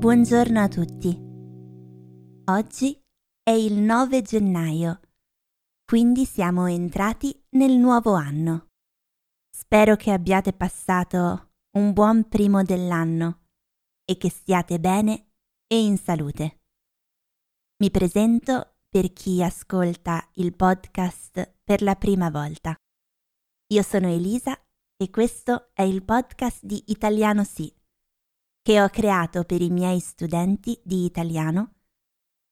Buongiorno a tutti. Oggi è il 9 gennaio, quindi siamo entrati nel nuovo anno. Spero che abbiate passato un buon primo dell'anno e che stiate bene e in salute. Mi presento per chi ascolta il podcast per la prima volta. Io sono Elisa e questo è il podcast di Italiano Sì che ho creato per i miei studenti di italiano,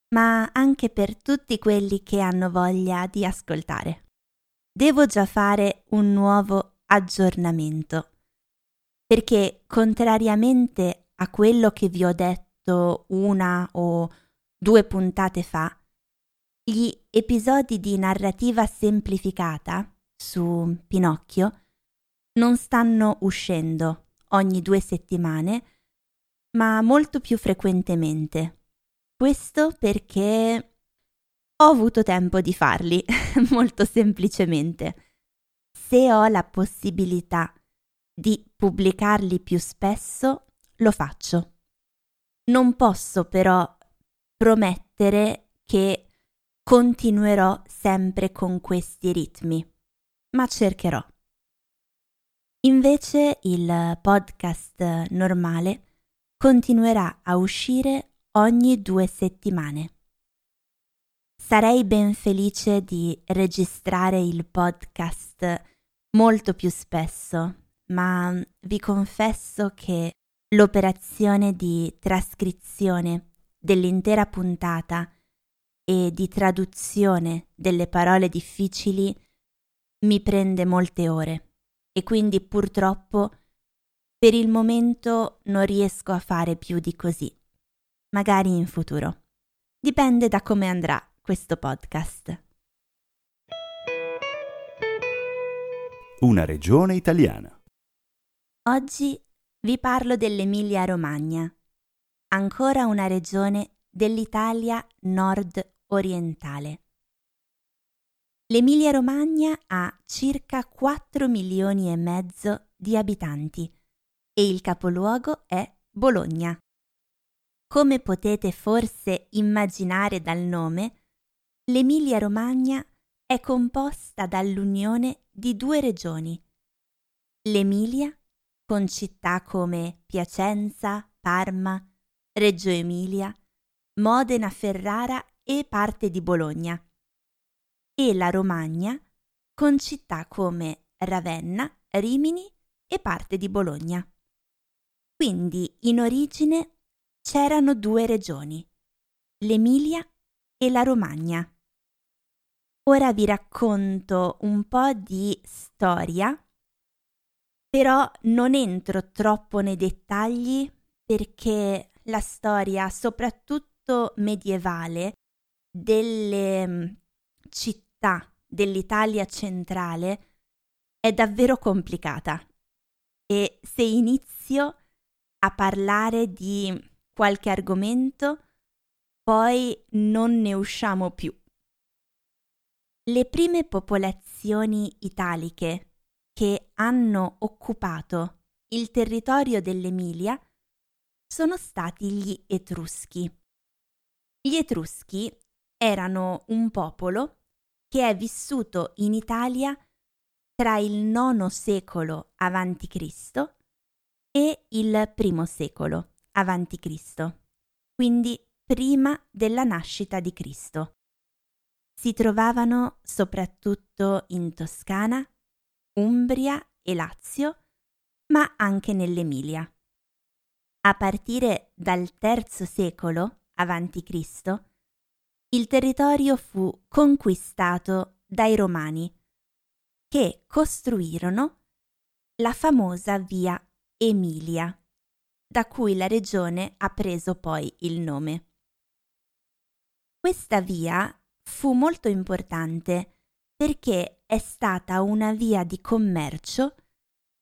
ma anche per tutti quelli che hanno voglia di ascoltare. Devo già fare un nuovo aggiornamento, perché contrariamente a quello che vi ho detto una o due puntate fa, gli episodi di narrativa semplificata su Pinocchio non stanno uscendo ogni due settimane, ma molto più frequentemente. Questo perché ho avuto tempo di farli, molto semplicemente. Se ho la possibilità di pubblicarli più spesso, lo faccio. Non posso però promettere che continuerò sempre con questi ritmi, ma cercherò. Invece il podcast normale continuerà a uscire ogni due settimane. Sarei ben felice di registrare il podcast molto più spesso, ma vi confesso che l'operazione di trascrizione dell'intera puntata e di traduzione delle parole difficili mi prende molte ore e quindi purtroppo per il momento non riesco a fare più di così. Magari in futuro. Dipende da come andrà questo podcast. Una regione italiana. Oggi vi parlo dell'Emilia Romagna, ancora una regione dell'Italia nord-orientale. L'Emilia Romagna ha circa 4 milioni e mezzo di abitanti e il capoluogo è Bologna. Come potete forse immaginare dal nome, l'Emilia-Romagna è composta dall'unione di due regioni. L'Emilia, con città come Piacenza, Parma, Reggio Emilia, Modena, Ferrara e parte di Bologna, e la Romagna, con città come Ravenna, Rimini e parte di Bologna. Quindi in origine c'erano due regioni, l'Emilia e la Romagna. Ora vi racconto un po' di storia, però non entro troppo nei dettagli perché la storia, soprattutto medievale, delle mm, città dell'Italia centrale è davvero complicata. E se inizio a parlare di qualche argomento, poi non ne usciamo più. Le prime popolazioni italiche che hanno occupato il territorio dell'Emilia sono stati gli Etruschi. Gli Etruschi erano un popolo che è vissuto in Italia tra il IX secolo a.C e il primo secolo avanti Cristo, quindi prima della nascita di Cristo. Si trovavano soprattutto in Toscana, Umbria e Lazio, ma anche nell'Emilia. A partire dal III secolo avanti Cristo, il territorio fu conquistato dai Romani, che costruirono la famosa via Emilia, da cui la regione ha preso poi il nome. Questa via fu molto importante perché è stata una via di commercio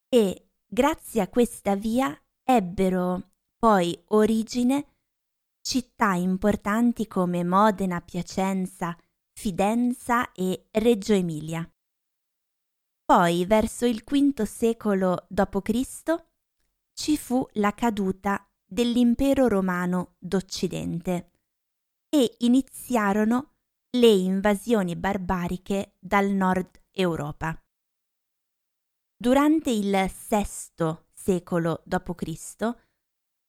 e grazie a questa via ebbero poi origine città importanti come Modena, Piacenza, Fidenza e Reggio Emilia. Poi, verso il V secolo d.C., ci fu la caduta dell'impero romano d'Occidente e iniziarono le invasioni barbariche dal nord Europa. Durante il VI secolo d.C.,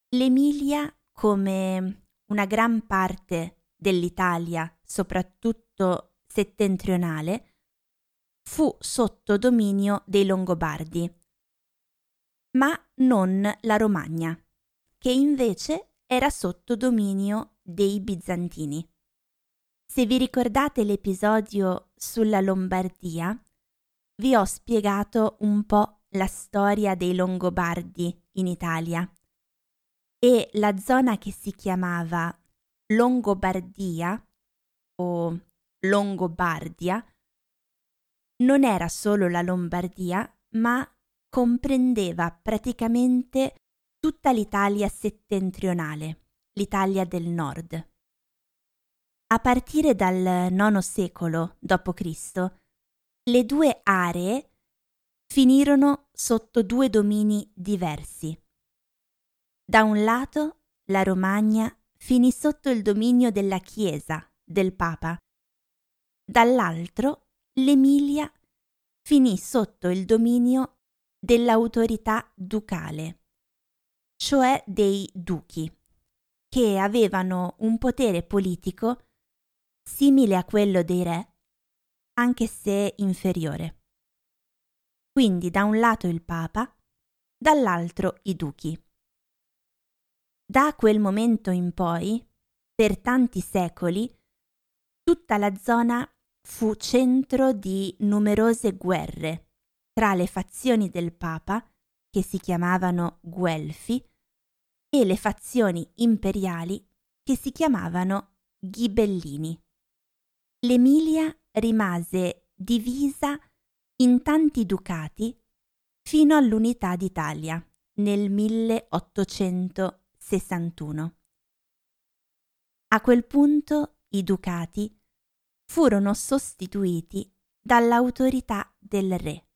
l'Emilia, come una gran parte dell'Italia, soprattutto settentrionale, fu sotto dominio dei Longobardi, ma non la Romagna, che invece era sotto dominio dei Bizantini. Se vi ricordate l'episodio sulla Lombardia, vi ho spiegato un po' la storia dei Longobardi in Italia e la zona che si chiamava Longobardia o Longobardia non era solo la Lombardia, ma comprendeva praticamente tutta l'Italia settentrionale, l'Italia del nord. A partire dal IX secolo d.C., le due aree finirono sotto due domini diversi. Da un lato la Romagna finì sotto il dominio della Chiesa, del Papa, dall'altro l'Emilia finì sotto il dominio dell'autorità ducale, cioè dei duchi, che avevano un potere politico simile a quello dei re, anche se inferiore. Quindi da un lato il Papa, dall'altro i duchi. Da quel momento in poi, per tanti secoli, tutta la zona fu centro di numerose guerre tra le fazioni del Papa, che si chiamavano Guelfi, e le fazioni imperiali, che si chiamavano Ghibellini. L'Emilia rimase divisa in tanti ducati fino all'unità d'Italia nel 1800 61. A quel punto i ducati furono sostituiti dall'autorità del re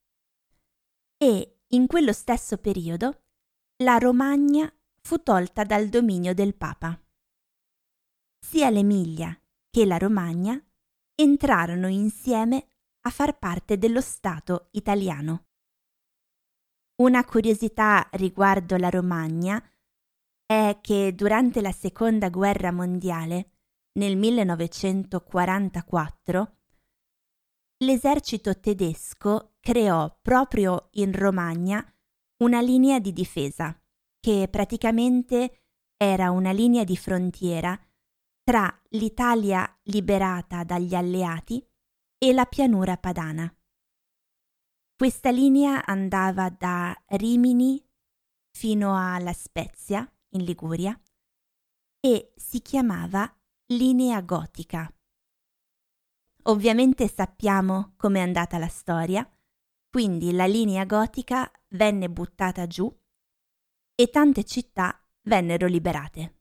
e in quello stesso periodo la Romagna fu tolta dal dominio del Papa. Sia l'Emilia che la Romagna entrarono insieme a far parte dello Stato italiano. Una curiosità riguardo la Romagna è che durante la Seconda Guerra Mondiale, nel 1944, l'esercito tedesco creò proprio in Romagna una linea di difesa, che praticamente era una linea di frontiera tra l'Italia liberata dagli alleati e la pianura padana. Questa linea andava da Rimini fino alla Spezia in Liguria, e si chiamava Linea Gotica. Ovviamente sappiamo com'è andata la storia, quindi la linea gotica venne buttata giù e tante città vennero liberate.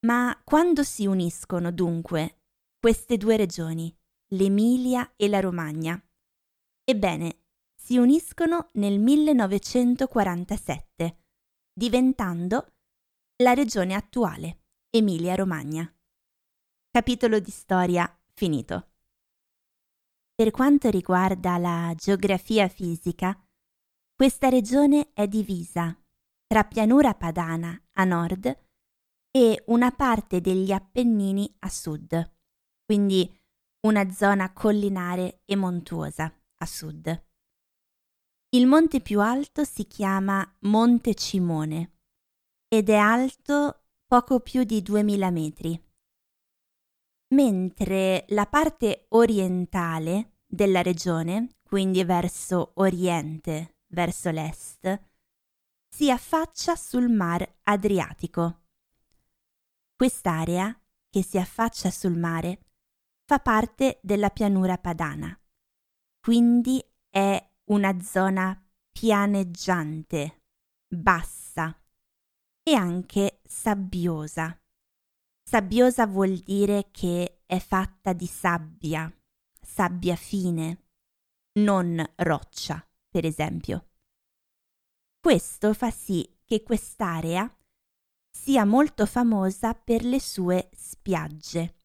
Ma quando si uniscono dunque queste due regioni, l'Emilia e la Romagna? Ebbene, si uniscono nel 1947, diventando la regione attuale, Emilia-Romagna. Capitolo di storia finito. Per quanto riguarda la geografia fisica, questa regione è divisa tra pianura padana a nord e una parte degli Appennini a sud, quindi una zona collinare e montuosa a sud. Il monte più alto si chiama Monte Cimone ed è alto poco più di 2000 metri, mentre la parte orientale della regione, quindi verso oriente, verso l'est, si affaccia sul mar Adriatico. Quest'area, che si affaccia sul mare, fa parte della pianura padana, quindi è una zona pianeggiante, bassa, e anche sabbiosa. Sabbiosa vuol dire che è fatta di sabbia, sabbia fine, non roccia, per esempio. Questo fa sì che quest'area sia molto famosa per le sue spiagge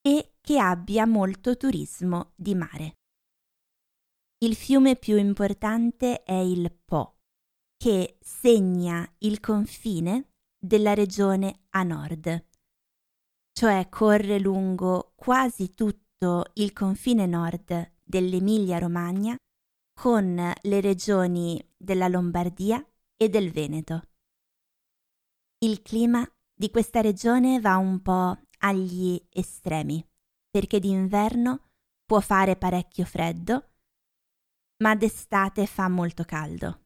e che abbia molto turismo di mare. Il fiume più importante è il Po, che segna il confine della regione a nord, cioè corre lungo quasi tutto il confine nord dell'Emilia-Romagna con le regioni della Lombardia e del Veneto. Il clima di questa regione va un po' agli estremi, perché d'inverno può fare parecchio freddo ma d'estate fa molto caldo.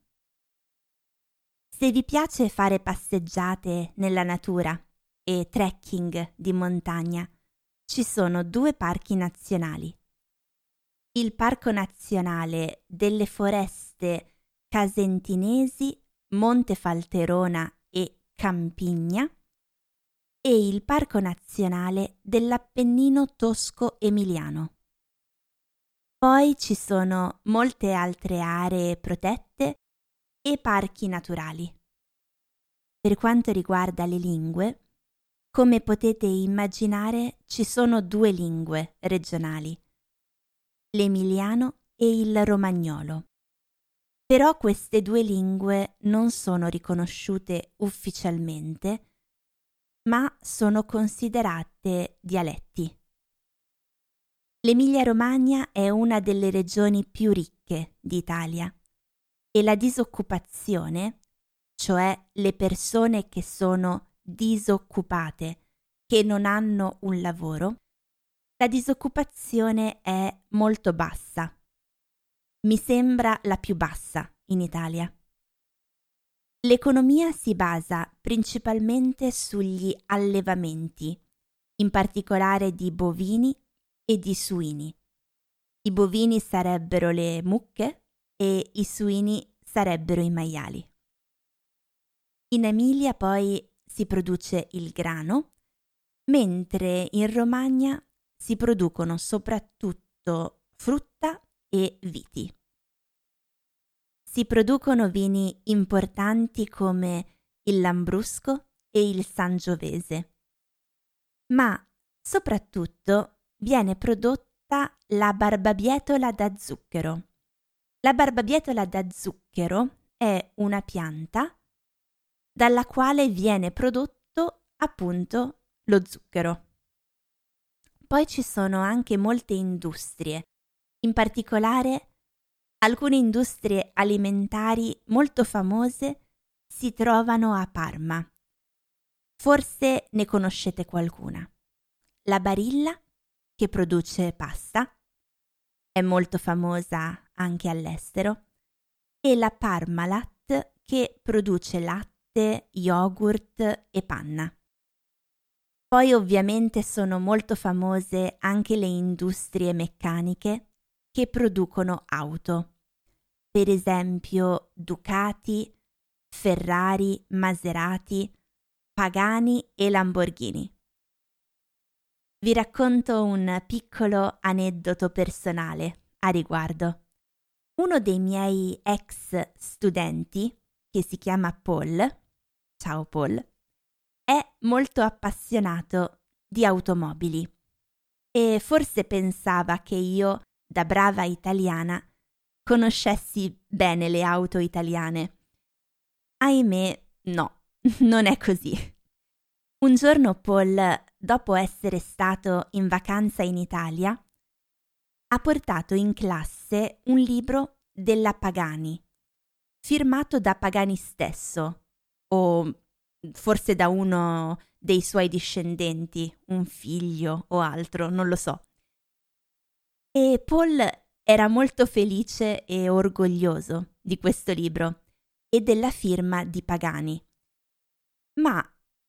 Se vi piace fare passeggiate nella natura e trekking di montagna, ci sono due parchi nazionali. Il Parco Nazionale delle Foreste Casentinesi, Monte Falterona e Campigna e il Parco Nazionale dell'Appennino Tosco-Emiliano. Poi ci sono molte altre aree protette e parchi naturali. Per quanto riguarda le lingue, come potete immaginare ci sono due lingue regionali, l'emiliano e il romagnolo. Però queste due lingue non sono riconosciute ufficialmente, ma sono considerate dialetti. L'Emilia-Romagna è una delle regioni più ricche d'Italia e la disoccupazione, cioè le persone che sono disoccupate, che non hanno un lavoro, la disoccupazione è molto bassa. Mi sembra la più bassa in Italia. L'economia si basa principalmente sugli allevamenti, in particolare di bovini e di suini. I bovini sarebbero le mucche e i suini sarebbero i maiali. In Emilia poi si produce il grano, mentre in Romagna si producono soprattutto frutta e viti. Si producono vini importanti come il Lambrusco e il Sangiovese, ma soprattutto viene prodotta la barbabietola da zucchero. La barbabietola da zucchero è una pianta dalla quale viene prodotto appunto lo zucchero. Poi ci sono anche molte industrie, in particolare alcune industrie alimentari molto famose si trovano a Parma. Forse ne conoscete qualcuna. La Barilla che produce pasta, è molto famosa anche all'estero, e la Parmalat che produce latte, yogurt e panna. Poi ovviamente sono molto famose anche le industrie meccaniche che producono auto, per esempio Ducati, Ferrari, Maserati, Pagani e Lamborghini. Vi racconto un piccolo aneddoto personale a riguardo. Uno dei miei ex studenti, che si chiama Paul, ciao Paul, è molto appassionato di automobili e forse pensava che io, da brava italiana, conoscessi bene le auto italiane. Ahimè, no, non è così. Un giorno Paul dopo essere stato in vacanza in Italia, ha portato in classe un libro della Pagani, firmato da Pagani stesso, o forse da uno dei suoi discendenti, un figlio o altro, non lo so. E Paul era molto felice e orgoglioso di questo libro e della firma di Pagani. Ma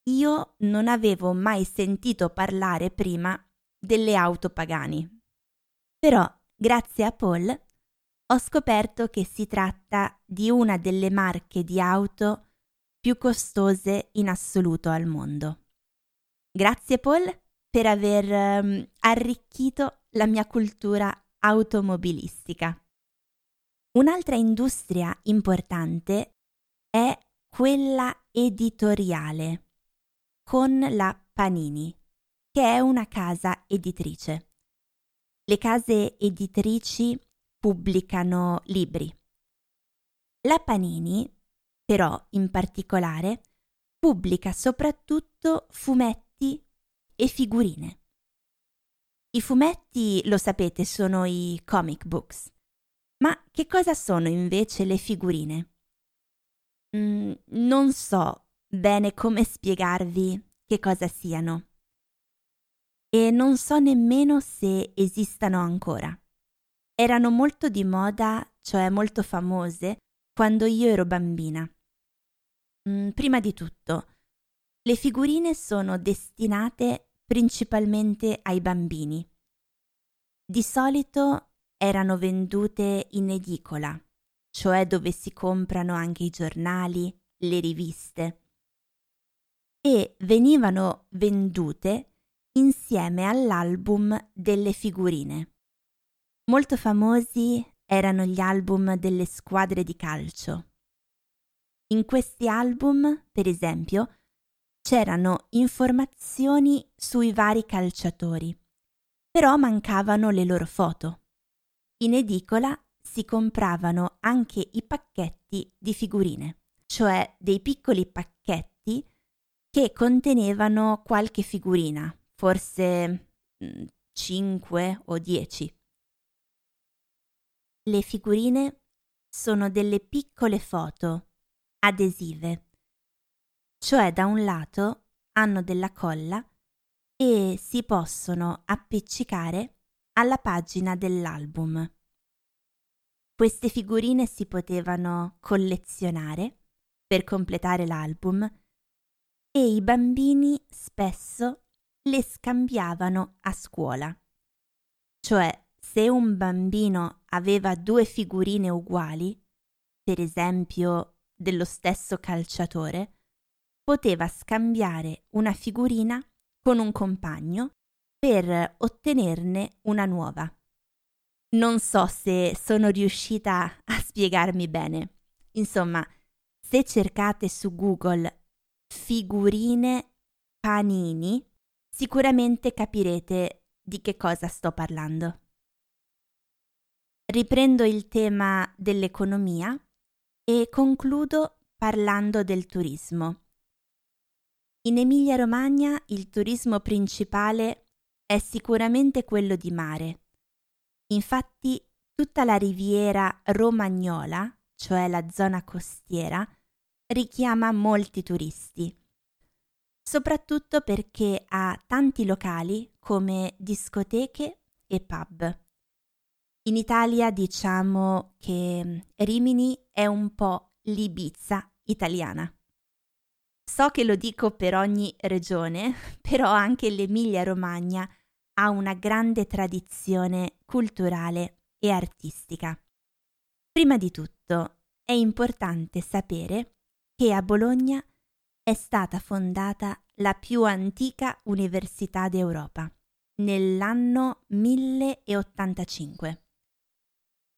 io non avevo mai sentito parlare prima delle auto pagani. Però, grazie a Paul, ho scoperto che si tratta di una delle marche di auto più costose in assoluto al mondo. Grazie Paul per aver um, arricchito la mia cultura automobilistica. Un'altra industria importante è quella editoriale con la Panini, che è una casa editrice. Le case editrici pubblicano libri. La Panini, però in particolare, pubblica soprattutto fumetti e figurine. I fumetti, lo sapete, sono i comic books. Ma che cosa sono invece le figurine? Mm, non so bene come spiegarvi che cosa siano. E non so nemmeno se esistano ancora. Erano molto di moda, cioè molto famose, quando io ero bambina. Mm, prima di tutto, le figurine sono destinate principalmente ai bambini. Di solito erano vendute in edicola, cioè dove si comprano anche i giornali, le riviste, e venivano vendute insieme all'album delle figurine. Molto famosi erano gli album delle squadre di calcio. In questi album, per esempio, c'erano informazioni sui vari calciatori, però mancavano le loro foto. In edicola si compravano anche i pacchetti di figurine, cioè dei piccoli pacchetti che contenevano qualche figurina, forse 5 mm, o 10. Le figurine sono delle piccole foto adesive, cioè da un lato hanno della colla e si possono appiccicare alla pagina dell'album. Queste figurine si potevano collezionare per completare l'album e i bambini spesso le scambiavano a scuola. Cioè se un bambino aveva due figurine uguali, per esempio dello stesso calciatore, poteva scambiare una figurina con un compagno per ottenerne una nuova. Non so se sono riuscita a spiegarmi bene. Insomma, se cercate su Google figurine panini, sicuramente capirete di che cosa sto parlando. Riprendo il tema dell'economia e concludo parlando del turismo. In Emilia-Romagna il turismo principale è sicuramente quello di mare. Infatti tutta la riviera romagnola, cioè la zona costiera, richiama molti turisti, soprattutto perché ha tanti locali come discoteche e pub. In Italia diciamo che mm, Rimini è un po' l'Ibizza italiana. So che lo dico per ogni regione, però anche l'Emilia-Romagna ha una grande tradizione culturale e artistica. Prima di tutto è importante sapere che a Bologna è stata fondata la più antica università d'Europa nell'anno 1085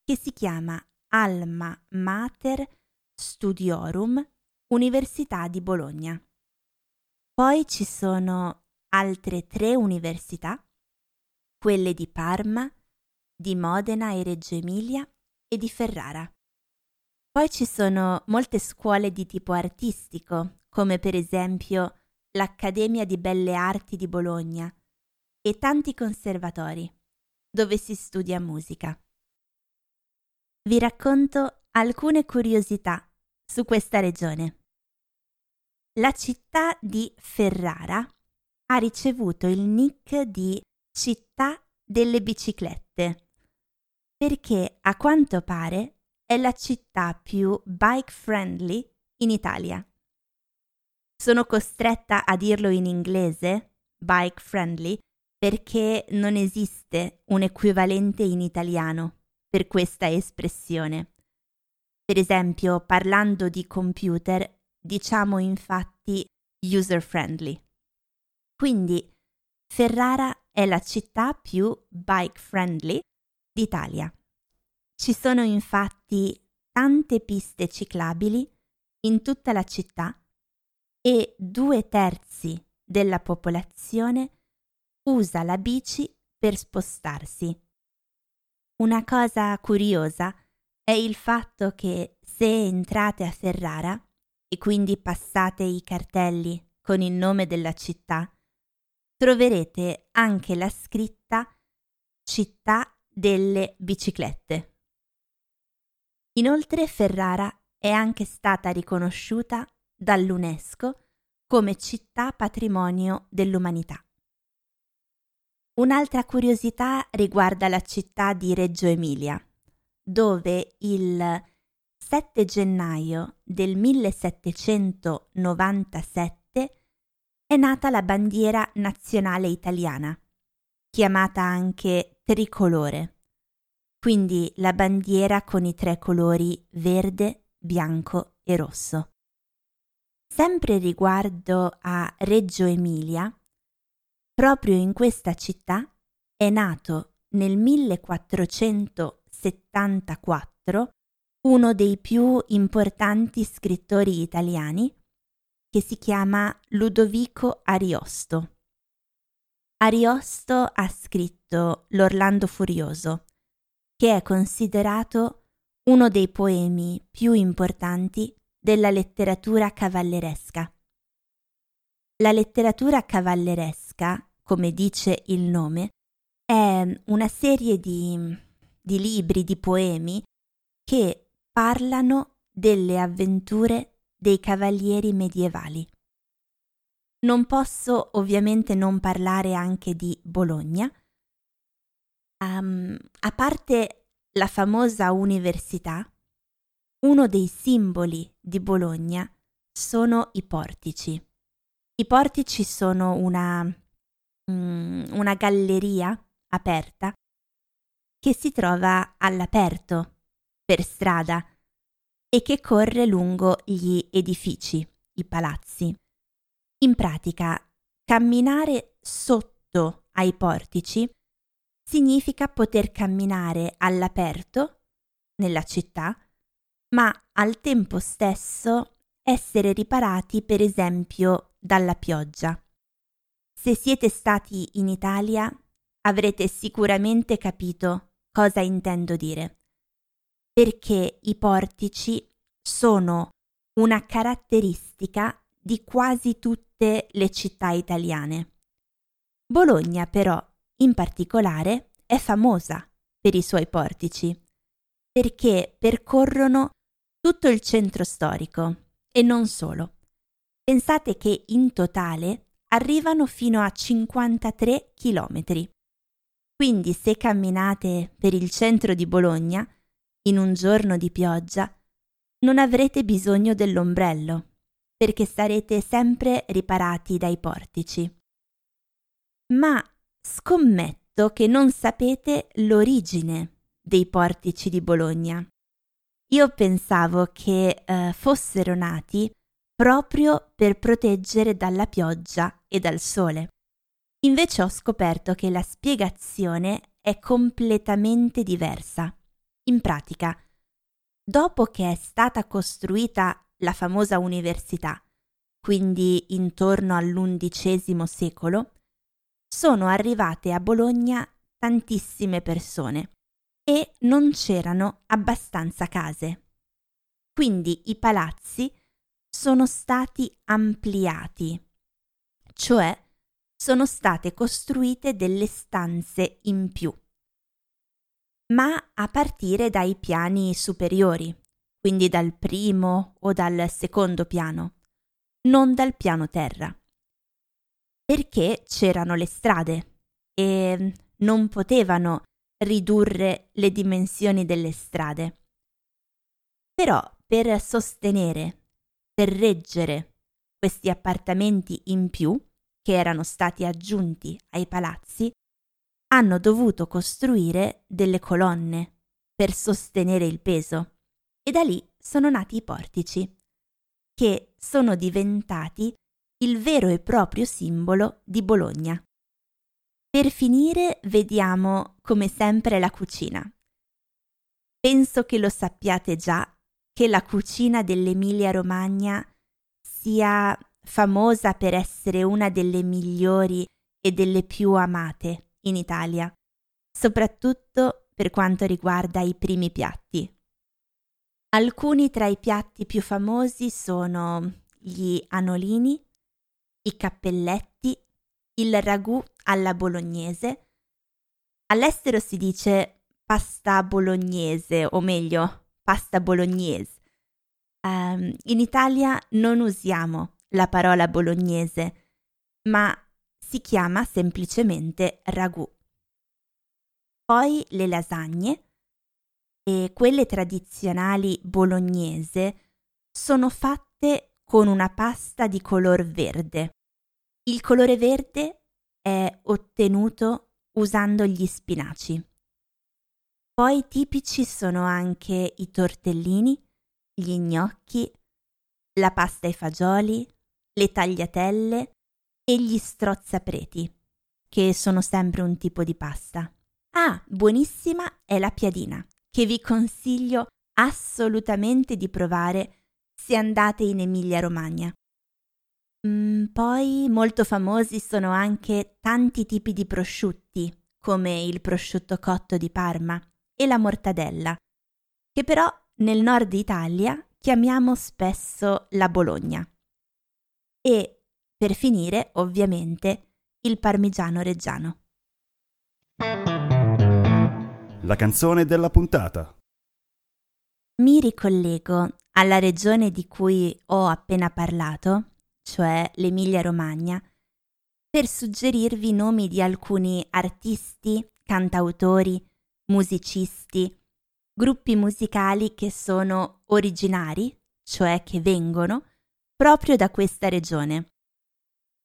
che si chiama Alma Mater Studiorum Università di Bologna. Poi ci sono altre tre università, quelle di Parma, di Modena e Reggio Emilia e di Ferrara. Poi ci sono molte scuole di tipo artistico, come per esempio l'Accademia di Belle Arti di Bologna e tanti conservatori, dove si studia musica vi racconto alcune curiosità su questa regione. La città di Ferrara ha ricevuto il nick di città delle biciclette perché a quanto pare è la città più bike friendly in Italia. Sono costretta a dirlo in inglese, bike friendly, perché non esiste un equivalente in italiano per questa espressione. Per esempio, parlando di computer, diciamo infatti user friendly. Quindi Ferrara è la città più bike friendly d'Italia. Ci sono infatti tante piste ciclabili in tutta la città e due terzi della popolazione usa la bici per spostarsi. Una cosa curiosa è il fatto che se entrate a Ferrara e quindi passate i cartelli con il nome della città, troverete anche la scritta Città delle biciclette. Inoltre Ferrara è anche stata riconosciuta dall'UNESCO come città patrimonio dell'umanità. Un'altra curiosità riguarda la città di Reggio Emilia, dove il 7 gennaio del 1797 è nata la bandiera nazionale italiana, chiamata anche tricolore, quindi la bandiera con i tre colori verde, bianco e rosso. Sempre riguardo a Reggio Emilia, proprio in questa città è nato nel 1474 uno dei più importanti scrittori italiani che si chiama Ludovico Ariosto. Ariosto ha scritto L'Orlando Furioso, che è considerato uno dei poemi più importanti della letteratura cavalleresca. La letteratura cavalleresca, come dice il nome, è una serie di, di libri, di poemi che parlano delle avventure dei cavalieri medievali. Non posso ovviamente non parlare anche di Bologna. Um, a parte la famosa università, uno dei simboli di Bologna sono i portici. I portici sono una, um, una galleria aperta che si trova all'aperto, per strada, e che corre lungo gli edifici, i palazzi. In pratica, camminare sotto ai portici significa poter camminare all'aperto nella città, ma al tempo stesso essere riparati per esempio dalla pioggia. Se siete stati in Italia avrete sicuramente capito cosa intendo dire, perché i portici sono una caratteristica di quasi tutte le città italiane. Bologna però, in particolare, è famosa per i suoi portici, perché percorrono tutto il centro storico e non solo. Pensate che in totale arrivano fino a 53 chilometri. Quindi se camminate per il centro di Bologna, in un giorno di pioggia, non avrete bisogno dell'ombrello perché sarete sempre riparati dai portici. Ma scommetto che non sapete l'origine dei portici di Bologna. Io pensavo che eh, fossero nati proprio per proteggere dalla pioggia e dal sole. Invece ho scoperto che la spiegazione è completamente diversa. In pratica, dopo che è stata costruita la famosa università, quindi intorno all'undicesimo secolo, sono arrivate a Bologna tantissime persone e non c'erano abbastanza case. Quindi i palazzi sono stati ampliati, cioè sono state costruite delle stanze in più, ma a partire dai piani superiori, quindi dal primo o dal secondo piano, non dal piano terra. Perché c'erano le strade e non potevano ridurre le dimensioni delle strade. Però per sostenere, per reggere questi appartamenti in più, che erano stati aggiunti ai palazzi, hanno dovuto costruire delle colonne per sostenere il peso e da lì sono nati i portici, che sono diventati il vero e proprio simbolo di Bologna. Per finire vediamo come sempre la cucina. Penso che lo sappiate già che la cucina dell'Emilia Romagna sia famosa per essere una delle migliori e delle più amate in Italia, soprattutto per quanto riguarda i primi piatti. Alcuni tra i piatti più famosi sono gli anolini, i cappelletti, il ragù alla bolognese. All'estero si dice pasta bolognese, o meglio, pasta bolognese. Um, in Italia non usiamo la parola bolognese, ma si chiama semplicemente ragù. Poi le lasagne e quelle tradizionali bolognese sono fatte con una pasta di color verde. Il colore verde è ottenuto usando gli spinaci. Poi tipici sono anche i tortellini, gli gnocchi, la pasta ai fagioli, le tagliatelle e gli strozzapreti, che sono sempre un tipo di pasta. Ah, buonissima è la piadina, che vi consiglio assolutamente di provare se andate in Emilia-Romagna. Mm, poi molto famosi sono anche tanti tipi di prosciutti, come il prosciutto cotto di Parma e la mortadella, che però nel nord Italia chiamiamo spesso la Bologna. E, per finire, ovviamente, il parmigiano reggiano. La canzone della puntata. Mi ricollego alla regione di cui ho appena parlato, cioè l'Emilia-Romagna, per suggerirvi i nomi di alcuni artisti, cantautori, musicisti, gruppi musicali che sono originari, cioè che vengono, proprio da questa regione.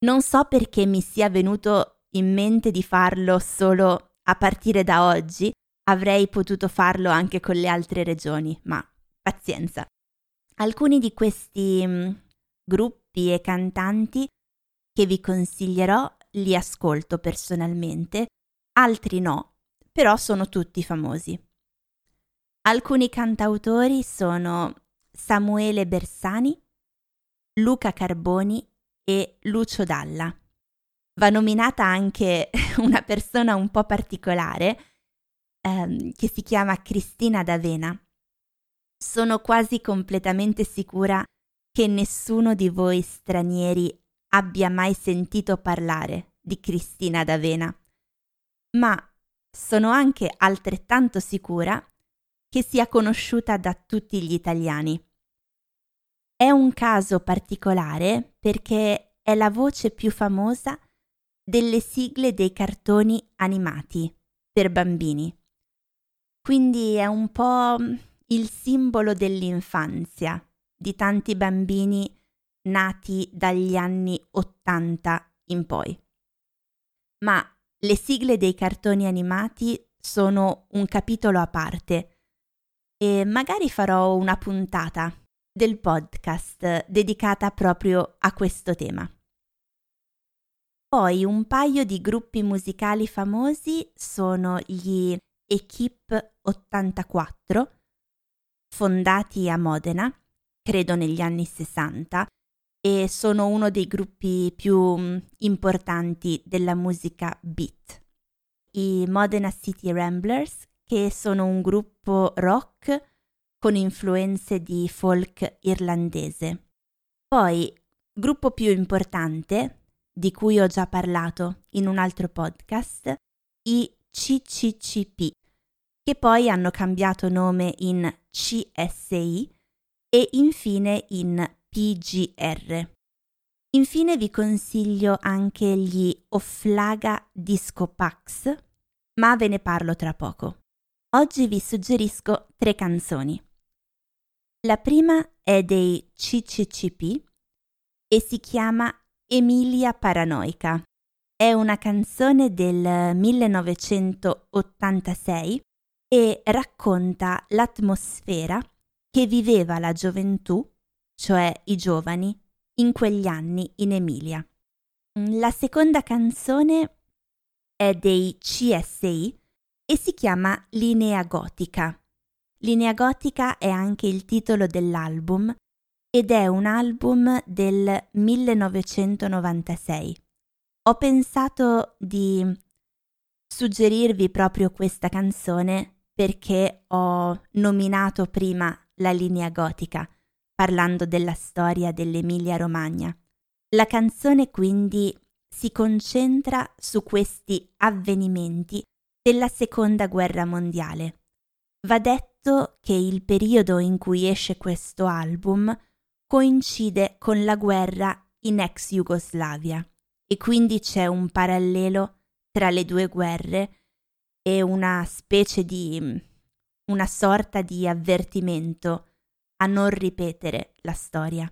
Non so perché mi sia venuto in mente di farlo solo a partire da oggi, avrei potuto farlo anche con le altre regioni, ma pazienza. Alcuni di questi mm, gruppi e cantanti che vi consiglierò li ascolto personalmente, altri no, però sono tutti famosi. Alcuni cantautori sono Samuele Bersani, Luca Carboni e Lucio Dalla. Va nominata anche una persona un po' particolare ehm, che si chiama Cristina D'Avena. Sono quasi completamente sicura che nessuno di voi stranieri abbia mai sentito parlare di Cristina D'Avena, ma sono anche altrettanto sicura che sia conosciuta da tutti gli italiani. È un caso particolare perché è la voce più famosa delle sigle dei cartoni animati per bambini. Quindi è un po' il simbolo dell'infanzia di tanti bambini nati dagli anni 80 in poi. Ma le sigle dei cartoni animati sono un capitolo a parte e magari farò una puntata del podcast dedicata proprio a questo tema. Poi un paio di gruppi musicali famosi sono gli Equip 84, fondati a Modena, credo negli anni 60, e sono uno dei gruppi più mm, importanti della musica beat. I Modena City Ramblers, che sono un gruppo rock con influenze di folk irlandese. Poi, gruppo più importante, di cui ho già parlato in un altro podcast, i CCCP, che poi hanno cambiato nome in CSI e infine in PGR. Infine vi consiglio anche gli Offlaga Disco Pax, ma ve ne parlo tra poco. Oggi vi suggerisco tre canzoni. La prima è dei CCCP e si chiama Emilia Paranoica. È una canzone del 1986 e racconta l'atmosfera che viveva la gioventù, cioè i giovani, in quegli anni in Emilia. La seconda canzone è dei CSI e si chiama Linea Gotica. Linea Gotica è anche il titolo dell'album ed è un album del 1996. Ho pensato di suggerirvi proprio questa canzone perché ho nominato prima la linea gotica, parlando della storia dell'Emilia Romagna. La canzone quindi si concentra su questi avvenimenti della Seconda Guerra Mondiale. Va detto che il periodo in cui esce questo album coincide con la guerra in ex Jugoslavia e quindi c'è un parallelo tra le due guerre e una specie di una sorta di avvertimento a non ripetere la storia.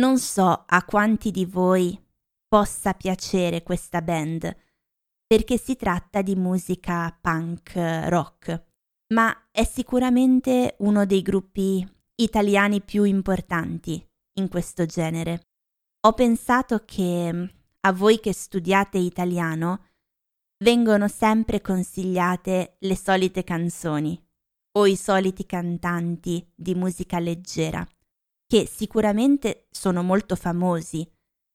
Non so a quanti di voi possa piacere questa band, perché si tratta di musica punk rock, ma è sicuramente uno dei gruppi italiani più importanti in questo genere. Ho pensato che a voi che studiate italiano vengono sempre consigliate le solite canzoni o i soliti cantanti di musica leggera, che sicuramente sono molto famosi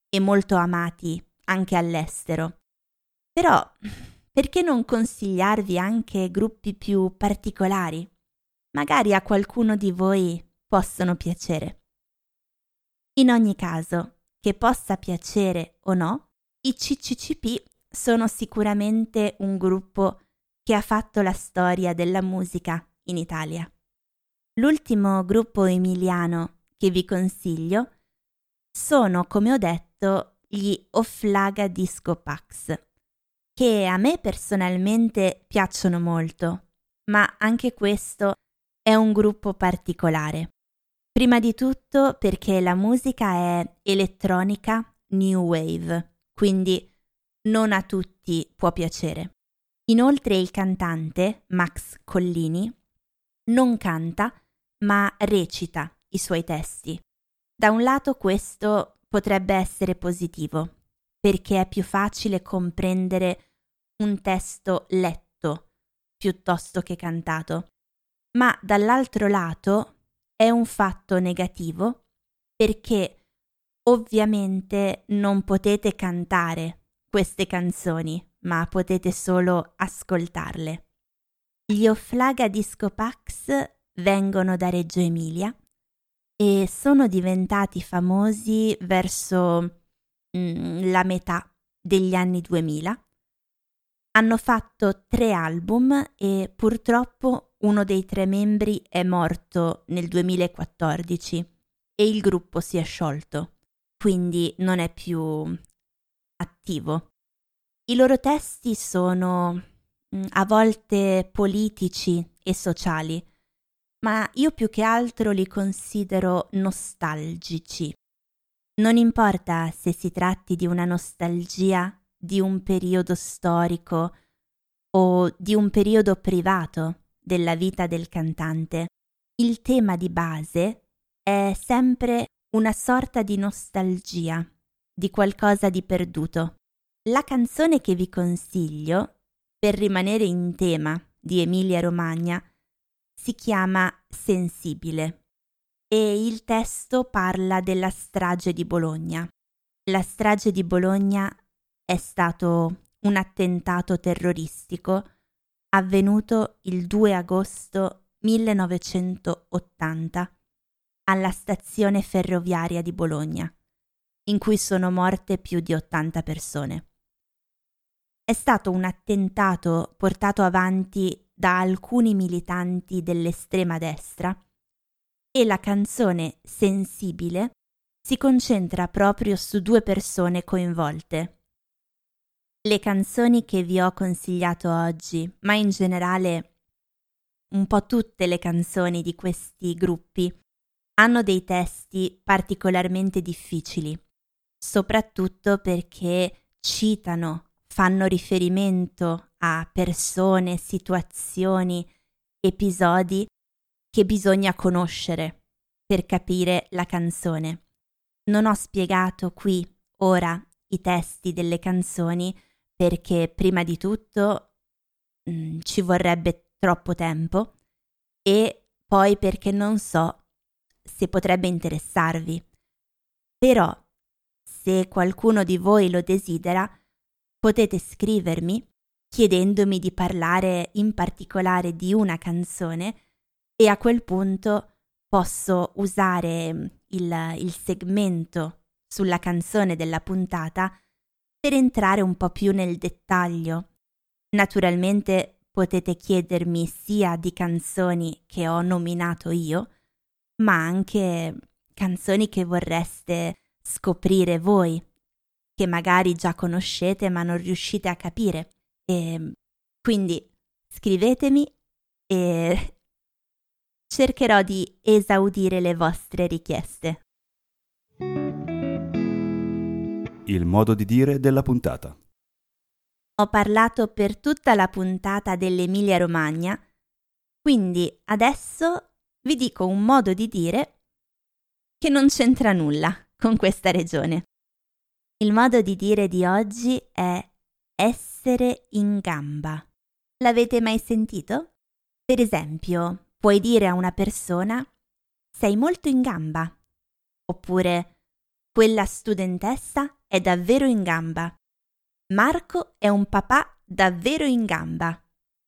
e molto amati anche all'estero. Però perché non consigliarvi anche gruppi più particolari? Magari a qualcuno di voi possono piacere. In ogni caso, che possa piacere o no, i CCCP sono sicuramente un gruppo che ha fatto la storia della musica in Italia. L'ultimo gruppo emiliano che vi consiglio sono, come ho detto, gli Offlaga Disco Pax, che a me personalmente piacciono molto, ma anche questo è un gruppo particolare. Prima di tutto perché la musica è elettronica new wave, quindi non a tutti può piacere. Inoltre il cantante, Max Collini, non canta, ma recita i suoi testi. Da un lato questo potrebbe essere positivo, perché è più facile comprendere un testo letto piuttosto che cantato, ma dall'altro lato è un fatto negativo perché ovviamente non potete cantare queste canzoni, ma potete solo ascoltarle. Gli Offlaga Disco Pax vengono da Reggio Emilia e sono diventati famosi verso mm, la metà degli anni 2000. Hanno fatto tre album e purtroppo uno dei tre membri è morto nel 2014 e il gruppo si è sciolto, quindi non è più attivo. I loro testi sono Mm, a volte politici e sociali, ma io più che altro li considero nostalgici. Non importa se si tratti di una nostalgia di un periodo storico o di un periodo privato della vita del cantante, il tema di base è sempre una sorta di nostalgia, di qualcosa di perduto. La canzone che vi consiglio per rimanere in tema di Emilia Romagna, si chiama Sensibile e il testo parla della strage di Bologna. La strage di Bologna è stato un attentato terroristico avvenuto il 2 agosto 1980 alla stazione ferroviaria di Bologna, in cui sono morte più di 80 persone è stato un attentato portato avanti da alcuni militanti dell'estrema destra e la canzone Sensibile si concentra proprio su due persone coinvolte. Le canzoni che vi ho consigliato oggi, ma in generale un po' tutte le canzoni di questi gruppi, hanno dei testi particolarmente difficili, soprattutto perché citano fanno riferimento a persone, situazioni, episodi che bisogna conoscere per capire la canzone. Non ho spiegato qui ora i testi delle canzoni perché prima di tutto mh, mm, ci vorrebbe troppo tempo e poi perché non so se potrebbe interessarvi. Però, se qualcuno di voi lo desidera, potete scrivermi chiedendomi di parlare in particolare di una canzone e a quel punto posso usare mm, il, il segmento sulla canzone della puntata per entrare un po' più nel dettaglio. Naturalmente potete chiedermi sia di canzoni che ho nominato io, ma anche canzoni che vorreste scoprire voi, che magari già conoscete ma non riuscite a capire. E quindi scrivetemi e cercherò di esaudire le vostre richieste. Il modo di dire della puntata. Ho parlato per tutta la puntata dell'Emilia Romagna, quindi adesso vi dico un modo di dire che non c'entra nulla con questa regione. Il modo di dire di oggi è essere in gamba. L'avete mai sentito? Per esempio, puoi dire a una persona sei molto in gamba, oppure quella studentessa è davvero in gamba. Marco è un papà davvero in gamba.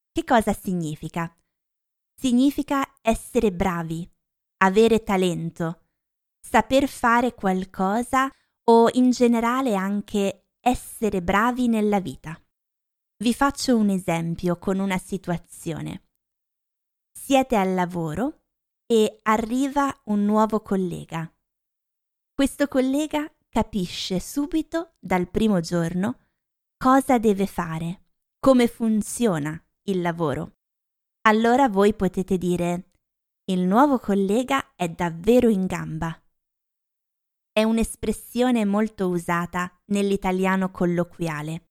Che cosa significa? Significa essere bravi, avere talento, saper fare qualcosa o in generale anche essere bravi nella vita. Vi faccio un esempio con una situazione. Siete al lavoro e arriva un nuovo collega. Questo collega capisce subito dal primo giorno cosa deve fare, come funziona il lavoro. Allora voi potete dire il nuovo collega è davvero in gamba. È un'espressione molto usata nell'italiano colloquiale.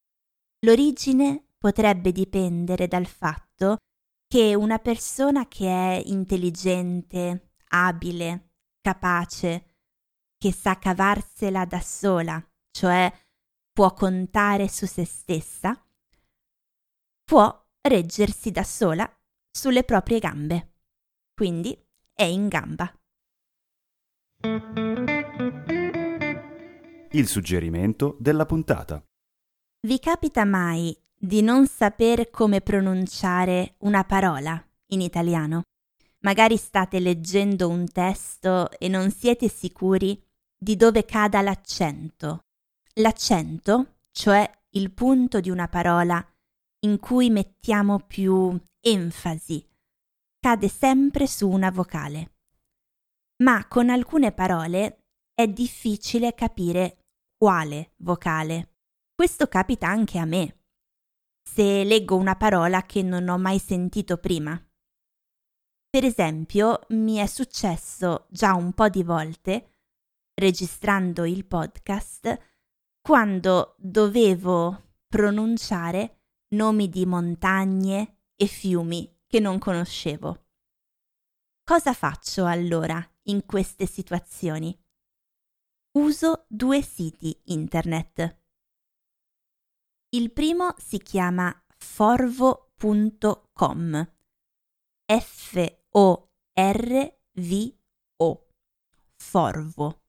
L'origine potrebbe dipendere dal fatto che una persona che è intelligente, abile, capace, che sa cavarsela da sola, cioè può contare su se stessa, può reggersi da sola sulle proprie gambe. Quindi è in gamba. Il suggerimento della puntata. Vi capita mai di non saper come pronunciare una parola in italiano? Magari state leggendo un testo e non siete sicuri di dove cada l'accento L'accento, cioè il punto di una parola in cui mettiamo più enfasi, cade sempre su una vocale. Ma con alcune parole è difficile capire quale vocale. Questo capita anche a me, se leggo una parola che non ho mai sentito prima. Per esempio, mi è successo già un po' di volte, registrando il podcast, quando dovevo pronunciare nomi di montagne e fiumi che non conoscevo. Cosa faccio allora in queste situazioni? Uso due siti internet. Il primo si chiama forvo.com. F-O-R-V-O. Forvo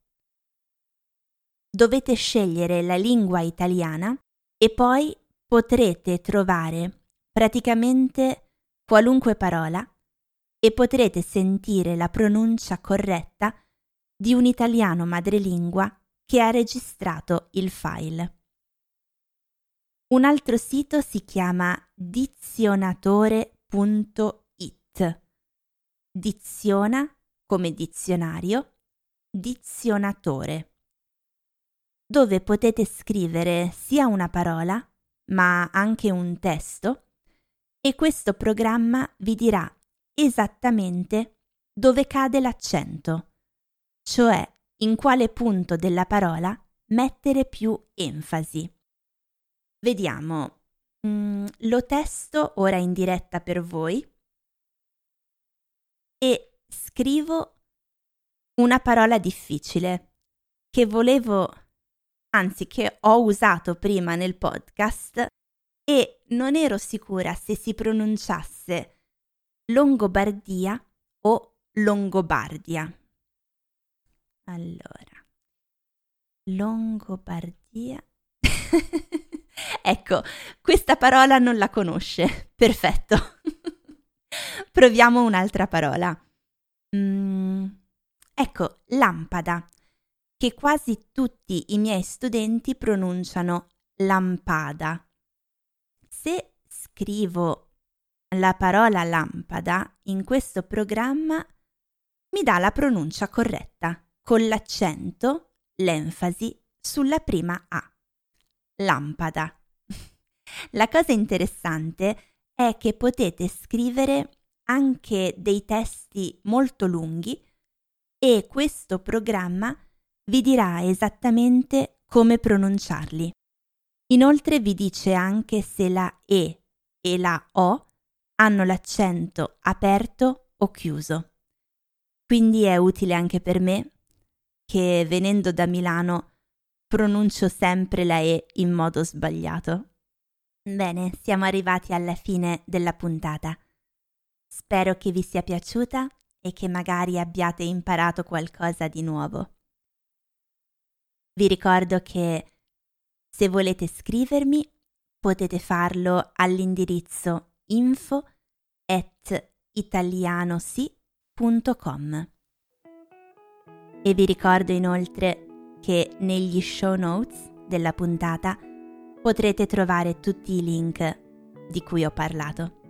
dovete scegliere la lingua italiana e poi potrete trovare praticamente qualunque parola e potrete sentire la pronuncia corretta di un italiano madrelingua che ha registrato il file. Un altro sito si chiama dizionatore.it. Diziona come dizionario, dizionatore dove potete scrivere sia una parola, ma anche un testo, e questo programma vi dirà esattamente dove cade l'accento, cioè in quale punto della parola mettere più enfasi. Vediamo, mm, lo testo ora in diretta per voi e scrivo una parola difficile che volevo anzi che ho usato prima nel podcast e non ero sicura se si pronunciasse Longobardia o Longobardia. Allora, Longobardia. ecco, questa parola non la conosce. Perfetto. Proviamo un'altra parola. Mm, ecco, lampada, che quasi tutti i miei studenti pronunciano lampada. Se scrivo la parola lampada in questo programma, mi dà la pronuncia corretta, con l'accento l'enfasi sulla prima A. Lampada. La cosa interessante è che potete scrivere anche dei testi molto lunghi e questo programma vi dirà esattamente come pronunciarli. Inoltre vi dice anche se la E e la O hanno l'accento aperto o chiuso. Quindi è utile anche per me che venendo da Milano pronuncio sempre la E in modo sbagliato. Bene, siamo arrivati alla fine della puntata. Spero che vi sia piaciuta e che magari abbiate imparato qualcosa di nuovo. Vi ricordo che se volete scrivermi potete farlo all'indirizzo info at italianosi.com. E vi ricordo inoltre che negli show notes della puntata potrete trovare tutti i link di cui ho parlato.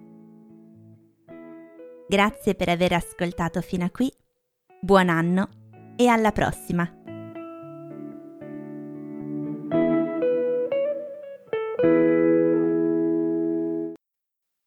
Grazie per aver ascoltato fino a qui, buon anno e alla prossima!